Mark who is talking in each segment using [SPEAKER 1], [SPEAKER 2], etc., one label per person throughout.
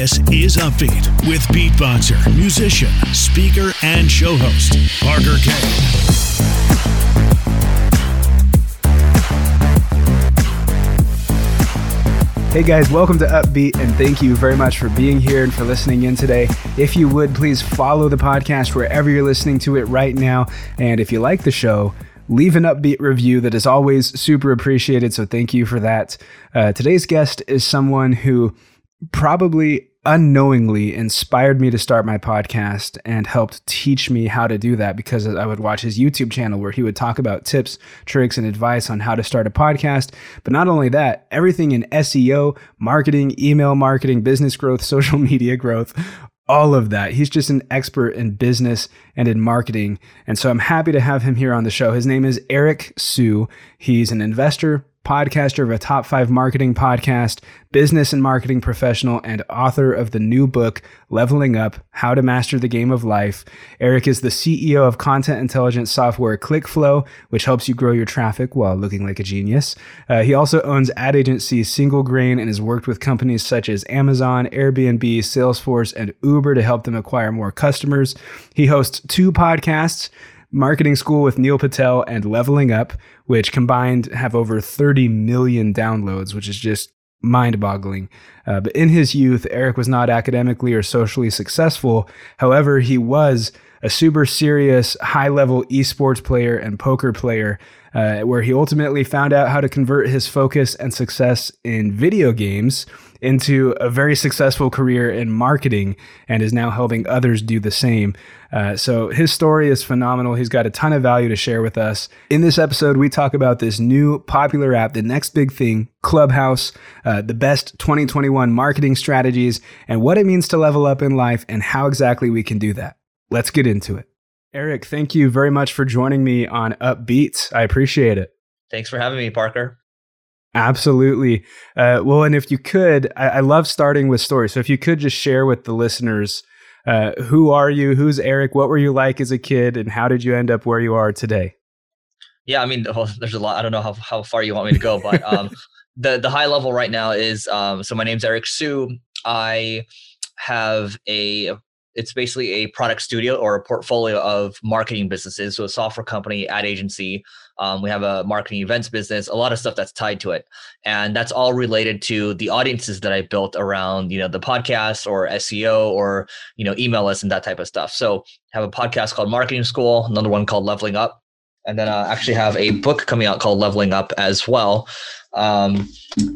[SPEAKER 1] This is Upbeat with beatboxer, musician, speaker, and show host, Parker K.
[SPEAKER 2] Hey guys, welcome to Upbeat, and thank you very much for being here and for listening in today. If you would, please follow the podcast wherever you're listening to it right now. And if you like the show, leave an upbeat review that is always super appreciated. So thank you for that. Uh, today's guest is someone who probably unknowingly inspired me to start my podcast and helped teach me how to do that because I would watch his YouTube channel where he would talk about tips, tricks, and advice on how to start a podcast. But not only that, everything in SEO, marketing, email marketing, business growth, social media growth, all of that. He's just an expert in business and in marketing. And so I'm happy to have him here on the show. His name is Eric Siu. He's an investor, podcaster of a top five marketing podcast, business and marketing professional, and author of the new book, Leveling Up How to Master the Game of Life. Eric is the CEO of content intelligence software ClickFlow, which helps you grow your traffic while looking like a genius. Uh, he also owns ad agency Single Grain and has worked with companies such as Amazon, Airbnb, Salesforce, and Uber to help them acquire more customers. He hosts two podcasts. Marketing School with Neil Patel and Leveling Up, which combined have over 30 million downloads, which is just mind boggling. Uh, but in his youth, Eric was not academically or socially successful. However, he was a super serious, high level esports player and poker player, uh, where he ultimately found out how to convert his focus and success in video games into a very successful career in marketing and is now helping others do the same. Uh, so his story is phenomenal. He's got a ton of value to share with us. In this episode, we talk about this new popular app, the next big thing, Clubhouse, uh, the best 2021 marketing strategies, and what it means to level up in life and how exactly we can do that. Let's get into it. Eric, thank you very much for joining me on Upbeats. I appreciate it.
[SPEAKER 3] Thanks for having me, Parker.
[SPEAKER 2] Absolutely. Uh, well, and if you could, I, I, love starting with stories. So if you could just share with the listeners, uh, who are you? Who's Eric? What were you like as a kid? And how did you end up where you are today?
[SPEAKER 3] Yeah, I mean, there's a lot. I don't know how, how far you want me to go, but um, the, the high level right now is um, so my name's Eric Siu. I have a it's basically a product studio or a portfolio of marketing businesses. So a software company, ad agency. Um, we have a marketing events business, a lot of stuff that's tied to it, and that's all related to the audiences that I built around, you know, the podcast or SEO or you know email lists and that type of stuff. So I have a podcast called Marketing School, another one called Leveling Up, and then I actually have a book coming out called Leveling Up as well. Um,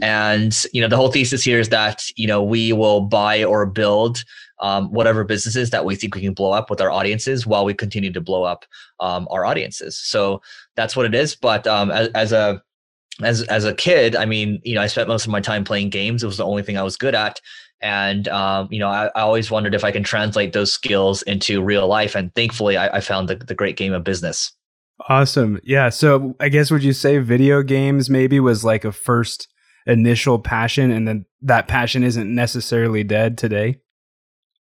[SPEAKER 3] and you know, the whole thesis here is that you know we will buy or build um, whatever businesses that we think we can blow up with our audiences while we continue to blow up um, our audiences. So that's what it is. But um, as, as a as as a kid, I mean, you know, I spent most of my time playing games. It was the only thing I was good at. And um, you know, I, I, always wondered if I can translate those skills into real life. And thankfully, I, I found the, the great game of business.
[SPEAKER 2] Awesome. Yeah. So I guess would you say video games maybe was like a first initial passion, and then that passion isn't necessarily dead today?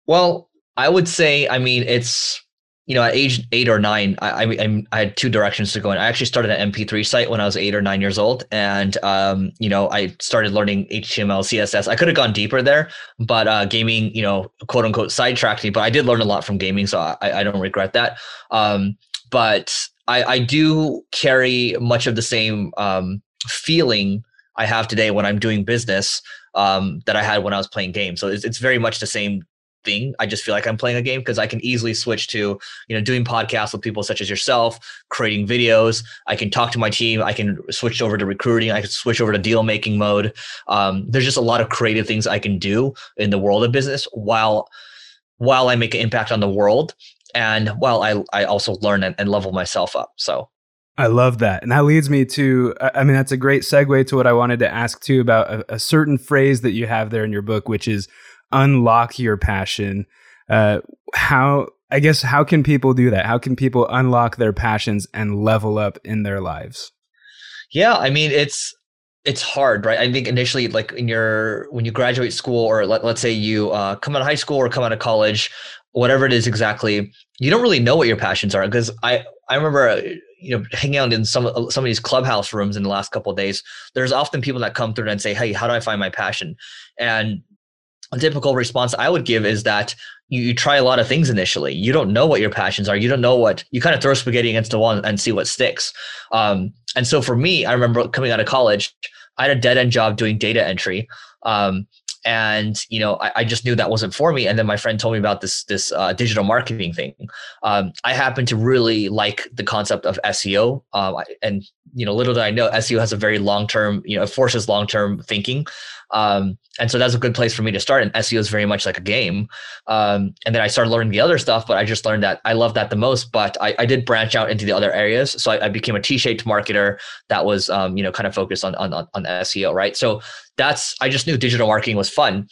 [SPEAKER 3] Well, I would say, I mean, it's you know, at age eight or nine, I, I, I had two directions to go in. I actually started an MP3 site when I was eight or nine years old, and um, you know, I started learning HTML, CSS. I could have gone deeper there, but uh, gaming, you know, quote unquote, sidetracked me. But I did learn a lot from gaming, so I, I don't regret that. Um, but I, I do carry much of the same um, feeling I have today when I'm doing business um, that I had when I was playing games. So it's, it's very much the same thing. I just feel like I'm playing a game because I can easily switch to, you know, doing podcasts with people such as yourself, creating videos. I can talk to my team. I can switch over to recruiting. I can switch over to deal making mode. Um, there's just a lot of creative things I can do in the world of business while while I make an impact on the world and while I I also learn and, and level myself up. So
[SPEAKER 2] I love that. And that leads me to, I mean, that's a great segue to what I wanted to ask too about a, a certain phrase that you have there in your book, which is unlock your passion. Uh, how I guess how can people do that? How can people unlock their passions and level up in their lives?
[SPEAKER 3] Yeah, I mean it's it's hard, right? I think initially, like in your when you graduate school, or let, let's say you uh, come out of high school or come out of college, whatever it is exactly, you don't really know what your passions are. Because I I remember uh, you know hanging out in some some of these clubhouse rooms in the last couple of days. There's often people that come through and say, "Hey, how do I find my passion?" And a typical response I would give is that you, you, try a lot of things initially. You don't know what your passions are. You don't know what you kind of throw spaghetti against the wall and see what sticks. Um, and so for me, I remember coming out of college, I had a dead end job doing data entry. Um, and you know I, I, just knew that wasn't for me and then my friend told me about this this uh, digital marketing thing um, i happen to really like the concept of seo um, and you know little did i know seo has a very long term you know it forces long term thinking. Um, and so that's a good place for me to start and seo is very much like a game. Um, and then i started learning the other stuff but i just learned that i love that the most but i, I did branch out into the other areas. So i, I became a t-shaped marketer that was um, you know kind of focused on, on on seo right? So that's I just knew digital marketing was fun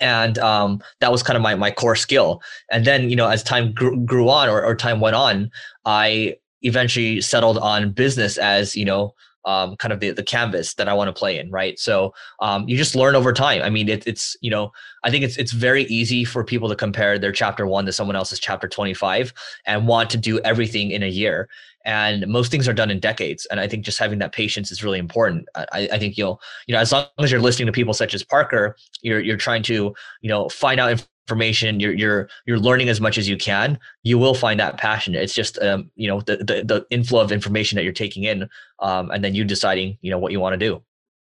[SPEAKER 3] and um, that was kind of my my core skill. And then you know as time grew, grew on or, or time went on, I eventually settled on business as you know um, kind of the, the canvas that I want to play in, right? So um, you just learn over time. I mean, it, it's you know, I think it's it's very easy for people to compare their chapter one to someone else's chapter twenty five and want to do everything in a year and most things are done in decades and i think just having that patience is really important I, I, think you'll you know as long as you're listening to people such as parker you're you're trying to you know find out information you're you're you're learning as much as you can you will find that passion it's just um you know the the, the inflow of information that you're taking in um and then you deciding you know what you want to do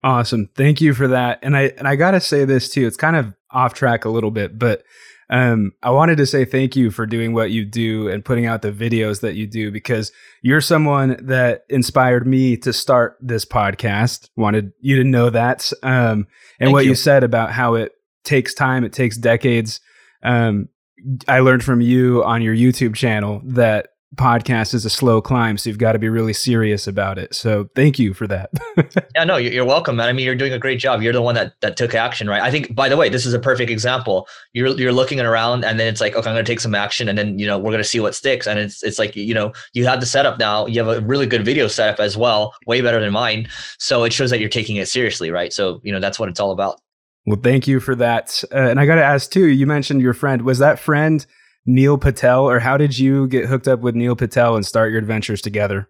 [SPEAKER 2] awesome thank you for that and i and i gotta say this too it's kind of off track a little bit but um, I wanted to say thank you for doing what you do and putting out the videos that you do because you're someone that inspired me to start this podcast. Wanted you to know that. Um, and thank what you. you. said about how it takes time, it takes decades. Um, I learned from you on your YouTube channel that podcast is a slow climb, so you've got to be really serious about it. So thank you for that.
[SPEAKER 3] yeah, no, you're welcome, man. I mean, you're doing a great job. You're the one that that took action, right? I think. By the way, this is a perfect example. You're you're looking around, and then it's like, okay, I'm going to take some action, and then you know we're going to see what sticks. And it's it's like you know you have the setup now. You have a really good video setup as well, way better than mine. So it shows that you're taking it seriously, right? So you know that's what it's all about.
[SPEAKER 2] Well, thank you for that. Uh, and I got to ask too. You mentioned your friend. Was that friend? Neil Patel, or how did you get hooked up with Neil Patel and start your adventures together?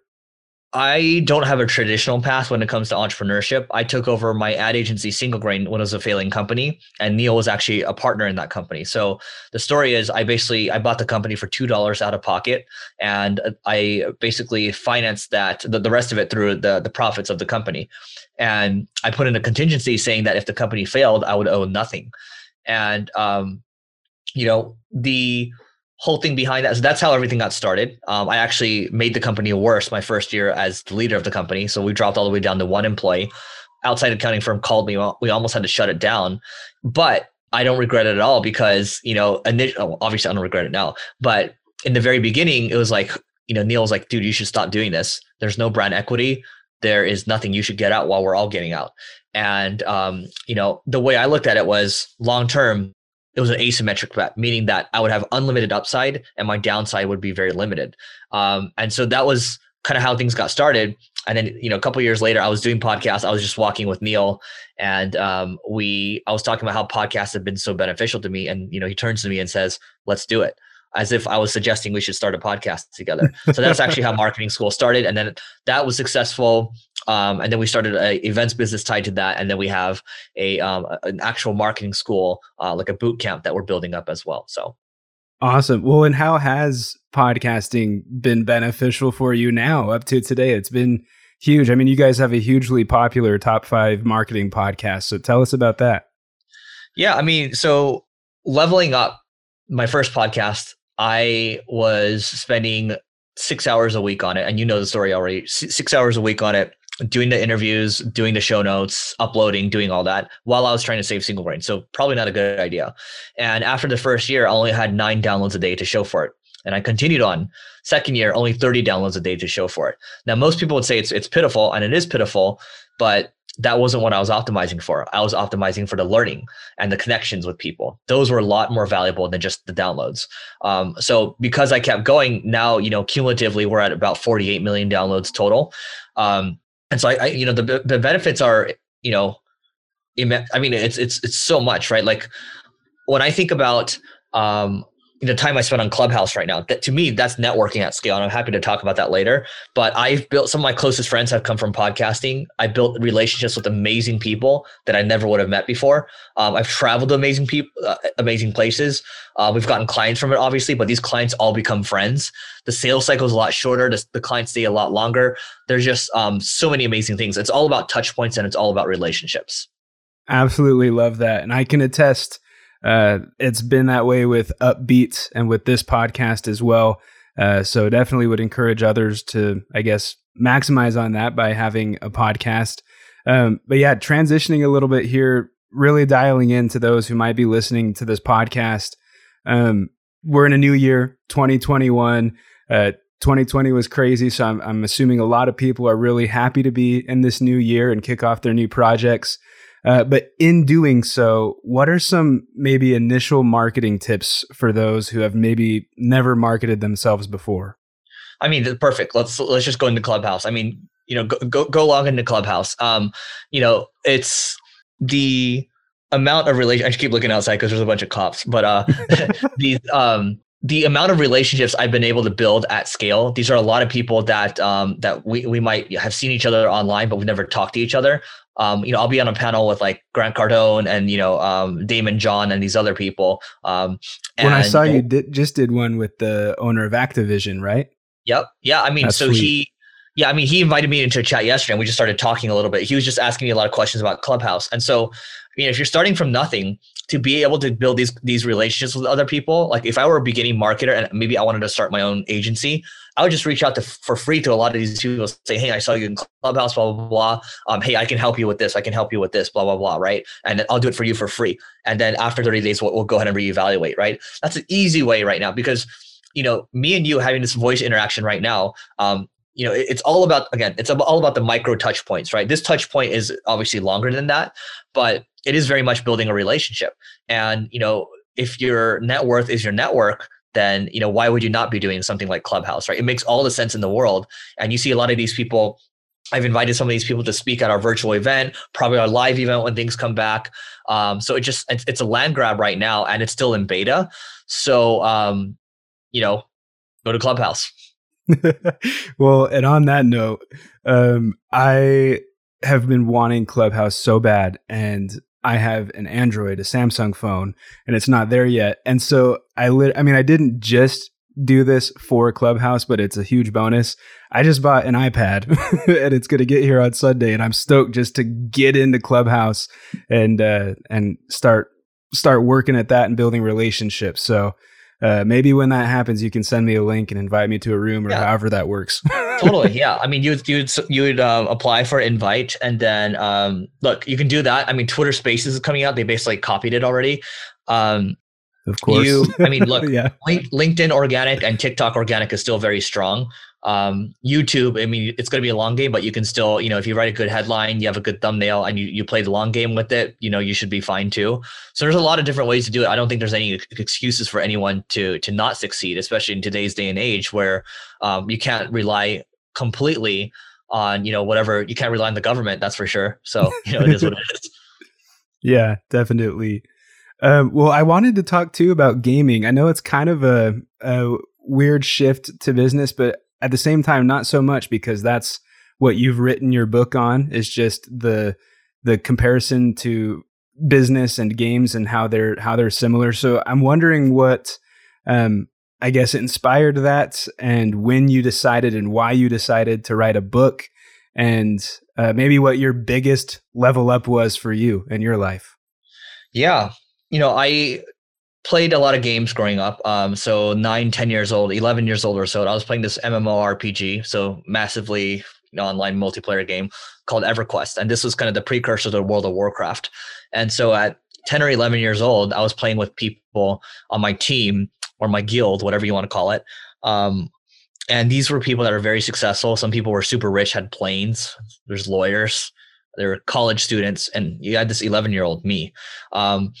[SPEAKER 3] I don't have a traditional path when it comes to entrepreneurship. I took over my ad agency, Single Grain, when it was a failing company, and Neil was actually a partner in that company. So the story is, I basically I bought the company for two dollars out of pocket, and I basically financed that the, the rest of it through the the profits of the company, and I put in a contingency saying that if the company failed, I would owe nothing, and um, you know the whole thing behind that. So that's how everything got started. Um, I actually made the company worse my first year as the leader of the company. So we dropped all the way down to one employee. Outside accounting firm called me. We almost had to shut it down, but I don't regret it at all because you know, initially, obviously, I don't regret it now. But in the very beginning, it was like you know, Neil was like, "Dude, you should stop doing this. There's no brand equity. There is nothing you should get out while we're all getting out." And um, you know, the way I looked at it was long term it was an asymmetric bet, meaning that I would have unlimited upside and my downside would be very limited. Um, and so that was kind of how things got started. And then, you know, a couple years later, I was doing podcasts. I was just walking with Neil, and um, we, I was talking about how podcasts have been so beneficial to me. And you know, he turns to me and says, "Let's do it." As if I was suggesting we should start a podcast together. So that's actually how marketing school started, and then that was successful. Um, and then we started a events business tied to that, and then we have a um, an actual marketing school, uh, like a boot camp that we're building up as well. So
[SPEAKER 2] awesome. Well, and how has podcasting been beneficial for you now up to today? It's been huge. I mean, you guys have a hugely popular top five marketing podcast. So tell us about that.
[SPEAKER 3] Yeah, I mean, so leveling up my first podcast, I was spending six hours a week on it, and you know the story already. Six hours a week on it doing the interviews, doing the show notes, uploading, doing all that while I was trying to save single grain. So probably not a good idea. And after the first year, I only had nine downloads a day to show for it. And I continued on. Second year, only 30 downloads a day to show for it. Now, most people would say it's it's pitiful, and it is pitiful, but that wasn't what I was optimizing for. I was optimizing for the learning and the connections with people. Those were a lot more valuable than just the downloads. Um, so because I kept going, now you know cumulatively we're at about 48 million downloads total. Um, and so I, I you know the the benefits are you know I mean it's it's it's so much right like when I think about um the time I spend on Clubhouse right now. That to me, that's networking at scale, and I'm happy to talk about that later. But I've built some of my closest friends have come from podcasting. I built relationships with amazing people that I never would have met before. Um, I've traveled to amazing people, uh, amazing places. Uh, we've gotten clients from it, obviously, but these clients all become friends. The sales cycle is a lot shorter. The, the clients stay a lot longer. There's just um, so many amazing things. It's all about touch points and it's all about relationships.
[SPEAKER 2] Absolutely love that, and I can attest uh, it's been that way with Upbeat and with this podcast as well. Uh, so definitely would encourage others to, I guess, maximize on that by having a podcast. Um, but yeah, transitioning a little bit here, really dialing into those who might be listening to this podcast. Um, we're in a new year, 2021. Uh, 2020 was crazy, so I'm, I'm assuming a lot of people are really happy to be in this new year and kick off their new projects. Uh, but in doing so, what are some maybe initial marketing tips for those who have maybe never marketed themselves before?
[SPEAKER 3] I mean, perfect. Let's let's just go into Clubhouse. I mean, you know, go go, go log into Clubhouse. Um, you know, it's the amount of relation. I keep looking outside because there's a bunch of cops, but uh, these um the amount of relationships I've been able to build at scale. These are a lot of people that um, that we, we might have seen each other online, but we've never talked to each other um, you know, I'll be on a panel with like Grant Cardone and you know um, Daymond John and these other people. Um,
[SPEAKER 2] when I saw you did, just did one with the owner of Activision, right?
[SPEAKER 3] Yep. Yeah. I mean, That's so sweet. he, yeah, I mean, he invited me into a chat yesterday, and we just started talking a little bit. He was just asking me a lot of questions about Clubhouse, and so, you know, if you're starting from nothing, to be able to build these these relationships with other people, like if I were a beginning marketer and maybe I wanted to start my own agency, I would just reach out to for free to a lot of these people, say, "Hey, I saw you in Clubhouse, blah blah blah. Um, hey, I can help you with this. I can help you with this, blah blah blah. Right? And I'll do it for you for free. And then after 30 days, we'll, we'll go ahead and reevaluate. Right? That's an easy way right now because you know me and you having this voice interaction right now. Um, you know, it's all about again, it's all about the micro touch points, right? This touch point is obviously longer than that, but it is very much building a relationship. And you know, if your net worth is your network, then you know why would you not be doing something like clubhouse right it makes all the sense in the world and you see a lot of these people I've invited some of these people to speak at our virtual event, probably our live event when things come back. Um, so it just it's, it's, a land grab right now, and it's still in beta. So um, you know, go to Clubhouse.
[SPEAKER 2] well, and on that note, um, I have been wanting Clubhouse so bad, and I have an Android, a Samsung phone, and it's not there yet. And so I lit I mean, I didn't just do this for Clubhouse, but it's a huge bonus. I just bought an iPad and it's going to get here on Sunday and I'm stoked just to get into Clubhouse and uh and start start working at that and building relationships. So uh, maybe when that happens, you can send me a link and invite me to a room or yeah. however that works.
[SPEAKER 3] totally, yeah. I mean, you'd, you'd, you would uh, apply for invite, and then um, look, you can do that. I mean, Twitter Spaces is coming out; they basically copied it already. Um,
[SPEAKER 2] of course,
[SPEAKER 3] you. I mean, look, yeah. LinkedIn organic and TikTok organic is still very strong um, YouTube, I mean, it's going to be a long game, but you can still, you know, if you write a good headline, you have a good thumbnail, and you, you play the long game with it, you know, you should be fine too. So there's a lot of different ways to do it. I don't think there's any excuses for anyone to to not succeed, especially in today's day and age where um, you can't rely completely on, you know, whatever. You can't rely on the government, that's for sure. So you know, it is what it is.
[SPEAKER 2] Yeah, definitely. Um, well, I wanted to talk too about gaming. I know it's kind of a, a weird shift to business, but at the same time not so much because that's what you've written your book on is just the the comparison to business and games and how they're how they're similar. So i'm wondering what um i guess inspired that and when you decided and why you decided to write a book and uh, maybe what your biggest level up was for you in your life.
[SPEAKER 3] Yeah. You know i played a lot of games growing up. Um, so nine, 10 years old, 11 years old or so, I was playing this MMORPG, so massively online multiplayer game called EverQuest. And this was kind of the precursor to World of Warcraft. And so at 10 or 11 years old, I was playing with people on my team or my guild, whatever you want to call it. Um, and these were people that are very successful. Some people were super rich, had planes. There's lawyers. There were college students, and you had this 11 year old me. Um,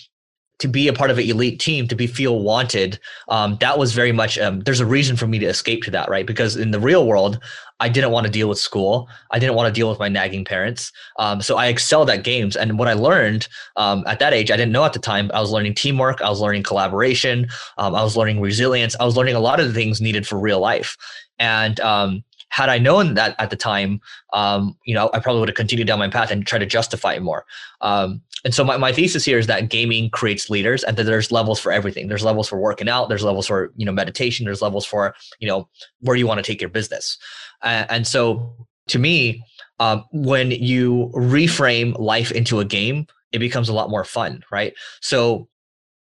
[SPEAKER 3] to be a part of an elite team, to be feel wanted, um, that was very much. Um, there's a reason for me to escape to that, right? Because in the real world, I didn't want to deal with school. I didn't want to deal with my nagging parents. Um, so I excelled at games. And what I learned um, at that age, I didn't know at the time. I was learning teamwork. I was learning collaboration. Um, I was learning resilience. I was learning a lot of the things needed for real life. And um, had I known that at the time, um, you know, I probably would have continued down my path and tried to justify it more. Um, and so my, my thesis here is that gaming creates leaders and that there's levels for everything. There's levels for working out. There's levels for, you know, meditation. There's levels for, you know, where you want to take your business. Uh, and so to me, um, when you reframe life into a game, it becomes a lot more fun, right? So,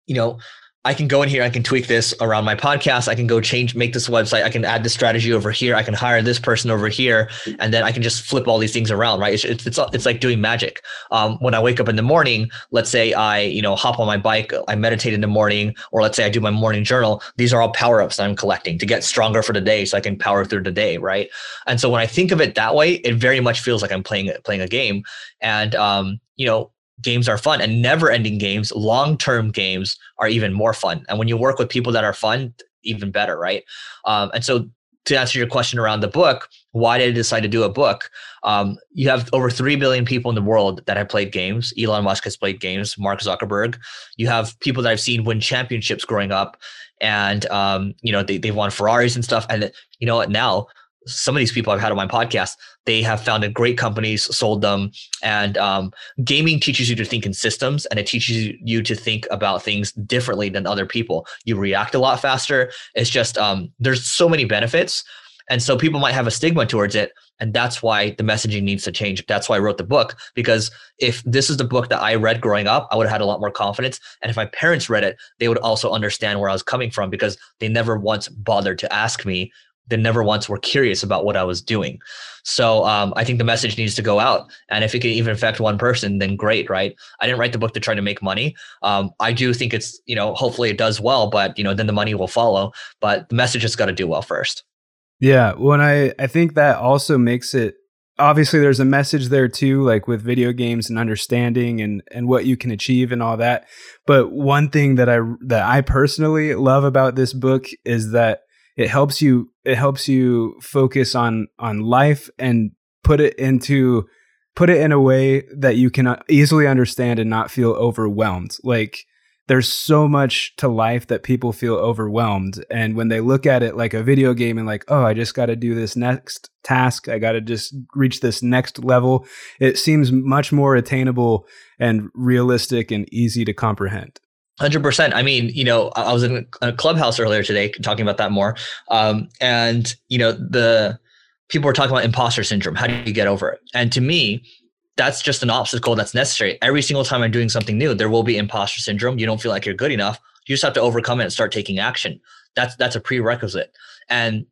[SPEAKER 3] you know, I can go in here, I can tweak this around my podcast. I can go change, make this website. I can add this strategy over here. I can hire this person over here, and then I can just flip all these things around, right? It's it's, it's, like doing magic. Um, when I wake up in the morning, let's say I you know hop on my bike, I meditate in the morning, or let's say I do my morning journal. These are all power ups I'm collecting to get stronger for the day, so I can power through the day, right? And so when I think of it that way, it very much feels like I'm playing playing a game, and um, you know games are fun and never ending games, long term games are even more fun. And when you work with people that are fun, even better, right? Um, and so to answer your question around the book, why did I decide to do a book? Um, you have over 3 billion people in the world that have played games. Elon Musk has played games, Mark Zuckerberg. You have people that I've seen win championships growing up and, um, you know, they, they've won Ferraris and stuff. And you know what, now some of these people I've had on my podcast, they have founded great companies, sold them, and um, gaming teaches you to think in systems, and it teaches you to think about things differently than other people. You react a lot faster. It's just um, there's so many benefits, and so people might have a stigma towards it, and that's why the messaging needs to change. That's why I wrote the book because if this is the book that I read growing up, I would have had a lot more confidence, and if my parents read it, they would also understand where I was coming from because they never once bothered to ask me they never once were curious about what I was doing. So um, I think the message needs to go out, and if it can even affect one person, then great, right? I didn't write the book to try to make money. Um, I do think it's you know hopefully it does well, but you know then the money will follow. But the message has got to do well first.
[SPEAKER 2] Yeah, When I I think that also makes it obviously there's a message there too like with video games and understanding and and what you can achieve and all that but one thing that i that i personally love about this book is that it helps you it helps you focus on on life and put it into put it in a way that you can uh, easily understand and not feel overwhelmed. Like there's so much to life that people feel overwhelmed and when they look at it like a video game and like oh i just got to do this next task. I got to just reach this next level it seems much more attainable and realistic and easy to comprehend
[SPEAKER 3] Hundred percent. I mean, you know, I was in a clubhouse earlier today talking about that more, um, and you know, the people were talking about imposter syndrome. How do you get over it? And to me, that's just an obstacle that's necessary. Every single time I'm doing something new, there will be imposter syndrome. You don't feel like you're good enough. You just have to overcome it and start taking action. That's that's a prerequisite. And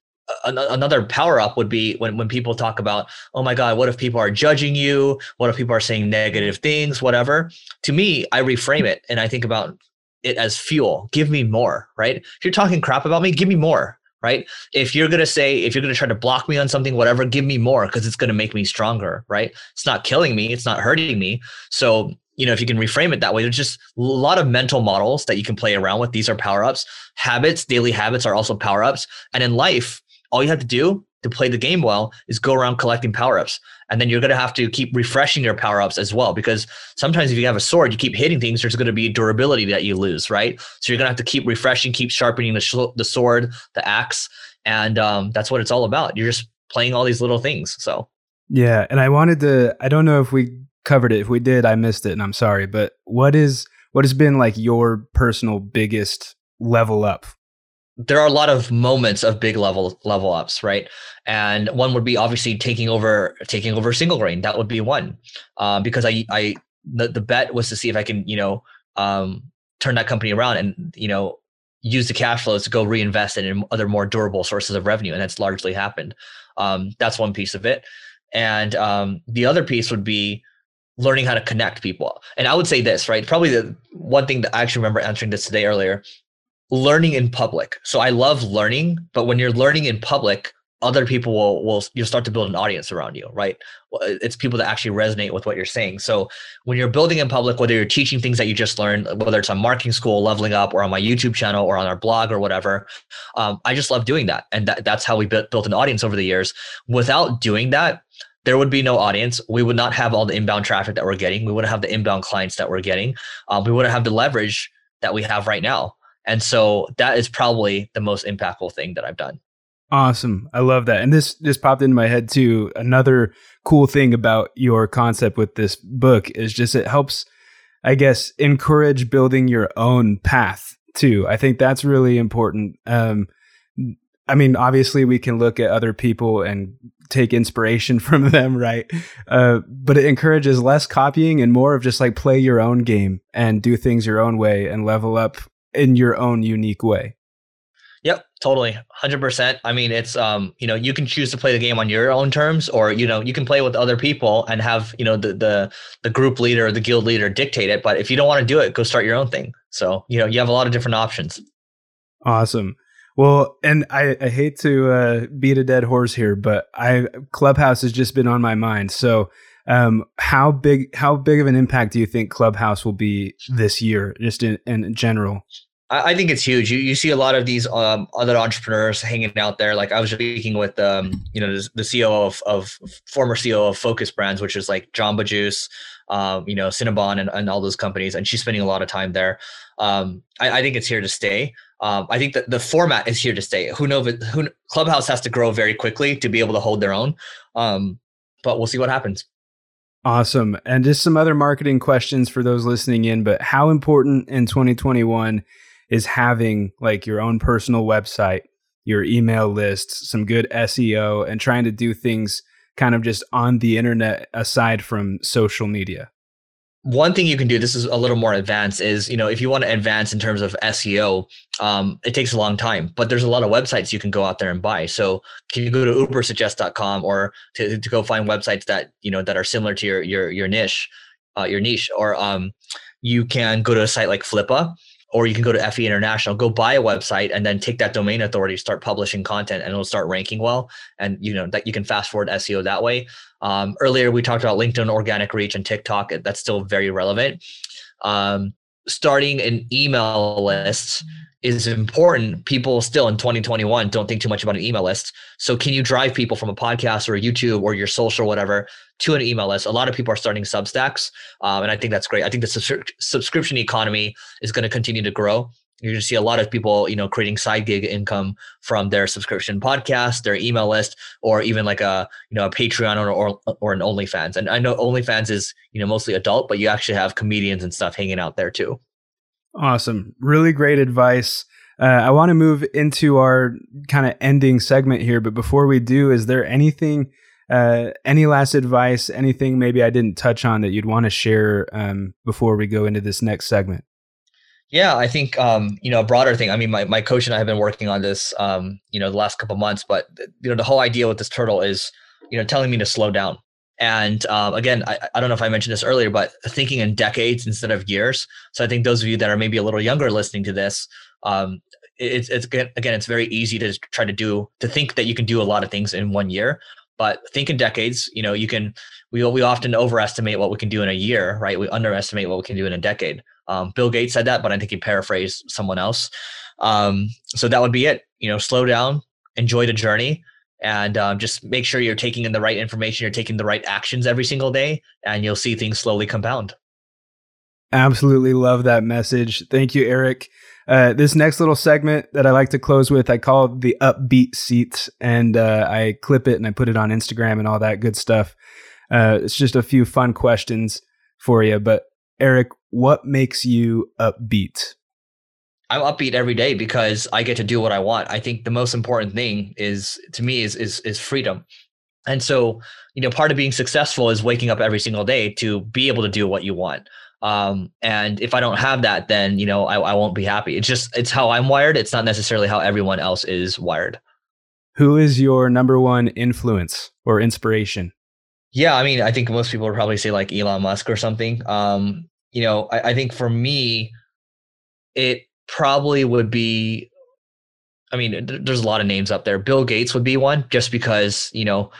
[SPEAKER 3] another power up would be when, when people talk about oh my god what if people are judging you what if people are saying negative things whatever to me i reframe it and i think about it as fuel. Give me more, right? If you're talking crap about me, give me more, right? If you're going to say, if you're going to try to block me on something, whatever, give me more because it's going to make me stronger, right? It's not killing me, it's not hurting me. So, you know, if you can reframe it that way, there's just a lot of mental models that you can play around with. These are power ups. Habits, daily habits are also power ups. And in life, all you have to do to play the game well is go around collecting power ups. And then you're going to have to keep refreshing your power ups as well. Because sometimes if you have a sword, you keep hitting things, there's going to be durability that you lose, right? So you're going to have to keep refreshing, keep sharpening the, sh- the sword, the axe. And um, that's what it's all about. You're just playing all these little things. So,
[SPEAKER 2] yeah. And I wanted to, I don't know if we covered it. If we did, I missed it and I'm sorry. But what is, what has been like your personal biggest level up
[SPEAKER 3] there are a lot of moments of big level level ups, right? And one would be obviously taking over taking over single grain. That would be one, um, because I I the, the bet was to see if I can you know um, turn that company around and you know use the cash flows to go reinvest it in other more durable sources of revenue, and that's largely happened. Um, that's one piece of it, and um, the other piece would be learning how to connect people. And I would say this, right? Probably the one thing that I actually remember answering this today earlier learning in public. So I love learning, but when you're learning in public, other people will will you'll start to build an audience around you right it's people that actually resonate with what you're saying so when you're building in public whether you're teaching things that you just learned whether it's on marketing school leveling up or on my youtube channel or on our blog or whatever um, i just love doing that and that, that's how we built, built an audience over the years without doing that there would be no audience. We would not have all the inbound traffic that we're getting. We wouldn't have the inbound clients that we're getting. Um, we wouldn't have the leverage that we have right now. And so that is probably the most impactful thing that I've done.
[SPEAKER 2] Awesome. I love that. And this just popped into my head too. Another cool thing about your concept with this book is just it helps, I guess, encourage building your own path too. I think that's really important. Um, I mean, obviously, we can look at other people and take inspiration from them, right? Uh, but it encourages less copying and more of just like play your own game and do things your own way and level up in your own unique way.
[SPEAKER 3] Yep, totally. 100%. I mean, it's um, you know, you can choose to play the game on your own terms or you know, you can play with other people and have, you know, the the the group leader or the guild leader dictate it, but if you don't want to do it, go start your own thing. So, you know, you have a lot of different options.
[SPEAKER 2] Awesome. Well, and I, I hate to uh, beat a dead horse here, but I Clubhouse has just been on my mind. So, um, how big how big of an impact do you think Clubhouse will be this year, just in, in general?
[SPEAKER 3] I, think it's huge. You, you see a lot of these um, other entrepreneurs hanging out there. Like I was speaking with, um, you know, the, the CEO of, of former CEO of Focus Brands, which is like Jamba Juice, um, you know, Cinnabon and, and all those companies. And she's spending a lot of time there. Um, I, I think it's here to stay. Um, I think that the format is here to stay. Who knows? Who Clubhouse has to grow very quickly to be able to hold their own. Um, but we'll see what happens.
[SPEAKER 2] Awesome. And just some other marketing questions for those listening in. But how important in 2021 is having like your own personal website, your email lists, some good SEO, and trying to do things kind of just on the internet aside from social media?
[SPEAKER 3] One thing you can do this is a little more advanced is you know if you want to advance in terms of seo um, it takes a long time but there's a lot of websites you can go out there and buy. So can you go to ubersuggest.com or to, to go find websites that you know that are similar to your your your niche uh, your niche? Or um, you can go to a site like flippa or you can go to FE International, go buy a website, and then take that domain authority, start publishing content, and it'll start ranking well. And you know that you can fast forward SEO that way. Um, earlier we talked about LinkedIn organic reach and TikTok. That's still very relevant. Um, starting an email list is important. People still in 2021 don't think too much about an email list. So can you drive people from a podcast or a YouTube or your social, whatever, to an email list? A lot of people are starting Substacks, um, and I think that's great. I think the subscri- subscription economy is going to continue to grow. You're going to see a lot of people, you know, creating side gig income from their subscription podcast, their email list, or even like a, you know, a Patreon or, or, or an OnlyFans. And I know OnlyFans is, you know, mostly adult, but you actually have comedians and stuff hanging out there too.
[SPEAKER 2] Awesome. Really great advice. Uh, I want to move into our kind of ending segment here, but before we do, is there anything, uh, any last advice, anything maybe I didn't touch on that you'd want to share um, before we go into this next segment?
[SPEAKER 3] Yeah, I think um, you know a broader thing. I mean, my, my coach and I have been working on this, um, you know, the last couple months. But you know, the whole idea with this turtle is, you know, telling me to slow down. And um, again, I, I, don't know if I mentioned this earlier, but thinking in decades instead of years. So I think those of you that are maybe a little younger listening to this, um, it's, it's again, it's very easy to try to do, to think that you can do a lot of things in one year, but think in decades, you know, you can, we, we often overestimate what we can do in a year, right? We underestimate what we can do in a decade. Um, Bill Gates said that, but I think he paraphrased someone else. Um, so that would be it. You know, slow down, enjoy the journey, and um, just make sure you're taking in the right information you're taking the right actions every single day and you'll see things slowly compound
[SPEAKER 2] absolutely love that message thank you eric uh, this next little segment that I like to close with, I call the upbeat seats, and uh, I clip it and I put it on Instagram and all that good stuff. Uh, it's just a few fun questions for you. But Eric, what makes you upbeat?
[SPEAKER 3] I'm upbeat every day because I get to do what I want. I think the most important thing is to me is is is freedom. And so, you know, part of being successful is waking up every single day to be able to do what you want. Um, and if I don't have that, then you know I, I won't be happy. It's just it's how I'm wired. It's not necessarily how everyone else is wired.
[SPEAKER 2] Who is your number one influence or inspiration?
[SPEAKER 3] Yeah, I mean, I think most people would probably say like Elon Musk or something. Um, you know, I, I think for me, it probably would be I mean, there's a lot of names up there. Bill Gates would be one, just because you know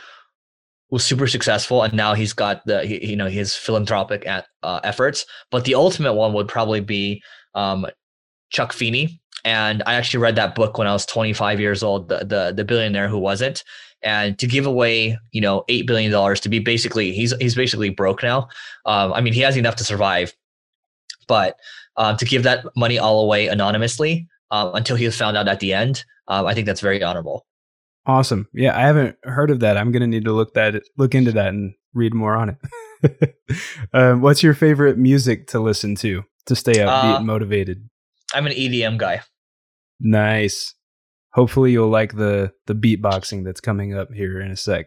[SPEAKER 3] was super successful, and now he's got the you know his philanthropic at, uh, efforts. But the ultimate one would probably be um, Chuck Feeney. And I actually read that book when I was 25 years old, the the, the billionaire who wasn't. And to give away, you know, eight billion dollars to be basically he's he's basically broke now. Um, I mean, he has enough to survive, but um, to give that money all away anonymously um, until he was found out at the end, um, I think that's very honorable.
[SPEAKER 2] Awesome. Yeah, I haven't heard of that. I'm gonna need to look that look into that and read more on it. um, what's your favorite music to listen to to stay upbeat, uh, motivated?
[SPEAKER 3] I'm an EDM guy.
[SPEAKER 2] Nice. Hopefully you'll like the the beatboxing that's coming up here in a sec.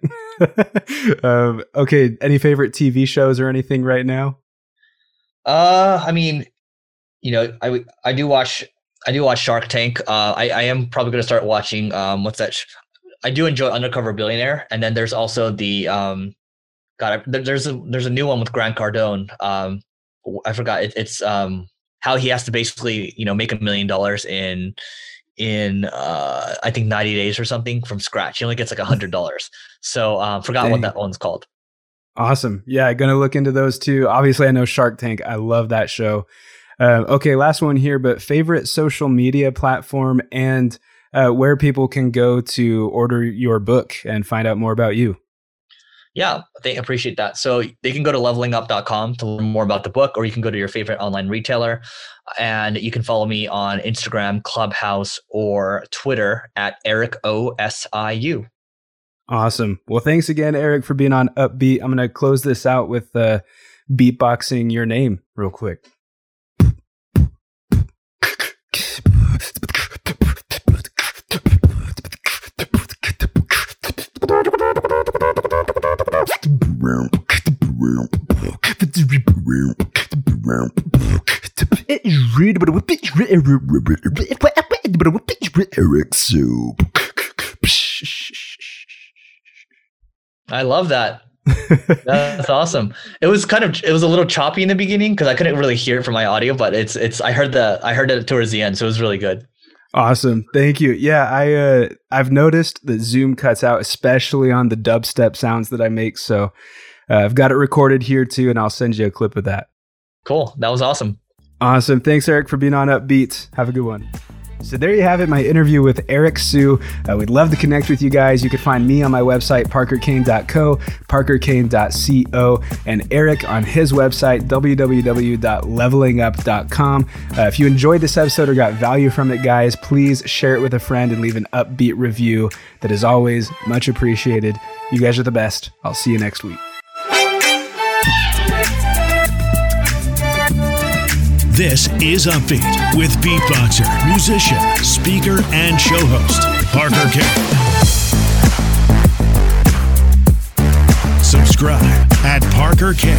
[SPEAKER 2] um, okay, any favorite TV shows or anything right now?
[SPEAKER 3] Uh, I mean, you know, I I do watch I do watch Shark Tank. Uh, I I am probably going to start watching um what's that? Sh- I do enjoy Undercover Billionaire, and then there's also the um, God, there's a there's a new one with Grant Cardone. Um, I forgot it, it's um how he has to basically you know make a million dollars in in uh I think 90 days or something from scratch. He only gets like a hundred dollars. So um forgot Dang. what that one's called.
[SPEAKER 2] Awesome. Yeah, gonna look into those too. Obviously, I know Shark Tank. I love that show. Uh, okay, last one here, but favorite social media platform and uh, where people can go to order your book and find out more about you.
[SPEAKER 3] Yeah, they appreciate that. So they can go to levelingup.com to learn more about the book, or you can go to your favorite online retailer. And you can follow me on Instagram, Clubhouse, or Twitter at Eric OSIU.
[SPEAKER 2] Awesome. Well, thanks again, Eric, for being on Upbeat. I'm going to close this out with uh, beatboxing your name real quick.
[SPEAKER 3] Eric soup. I love that. That's awesome. It was kind of it was a little choppy in the beginning because I couldn't really hear it from my audio, but it's it's I heard the I heard it towards the end, so it was really good.
[SPEAKER 2] Awesome. Thank you. Yeah, I uh I've noticed that Zoom cuts out especially on the dubstep sounds that I make, so uh, I've got it recorded here too and I'll send you a clip of that.
[SPEAKER 3] Cool. That was awesome.
[SPEAKER 2] Awesome. Thanks Eric for being on Upbeat. Have a good one. So there you have it, my interview with Eric Siu. Uh, we'd love to connect with you guys. You can find me on my website, parkerkane.co, parkerkane.co, and Eric on his website, www.levelingup.com. Uh, if you enjoyed this episode or got value from it, guys, please share it with a friend and leave an upbeat review. That is always much appreciated. You guys are the best. I'll see you next week.
[SPEAKER 1] This is Upbeat with beatboxer, musician, speaker, and show host, Parker K. Subscribe at parkerk.co.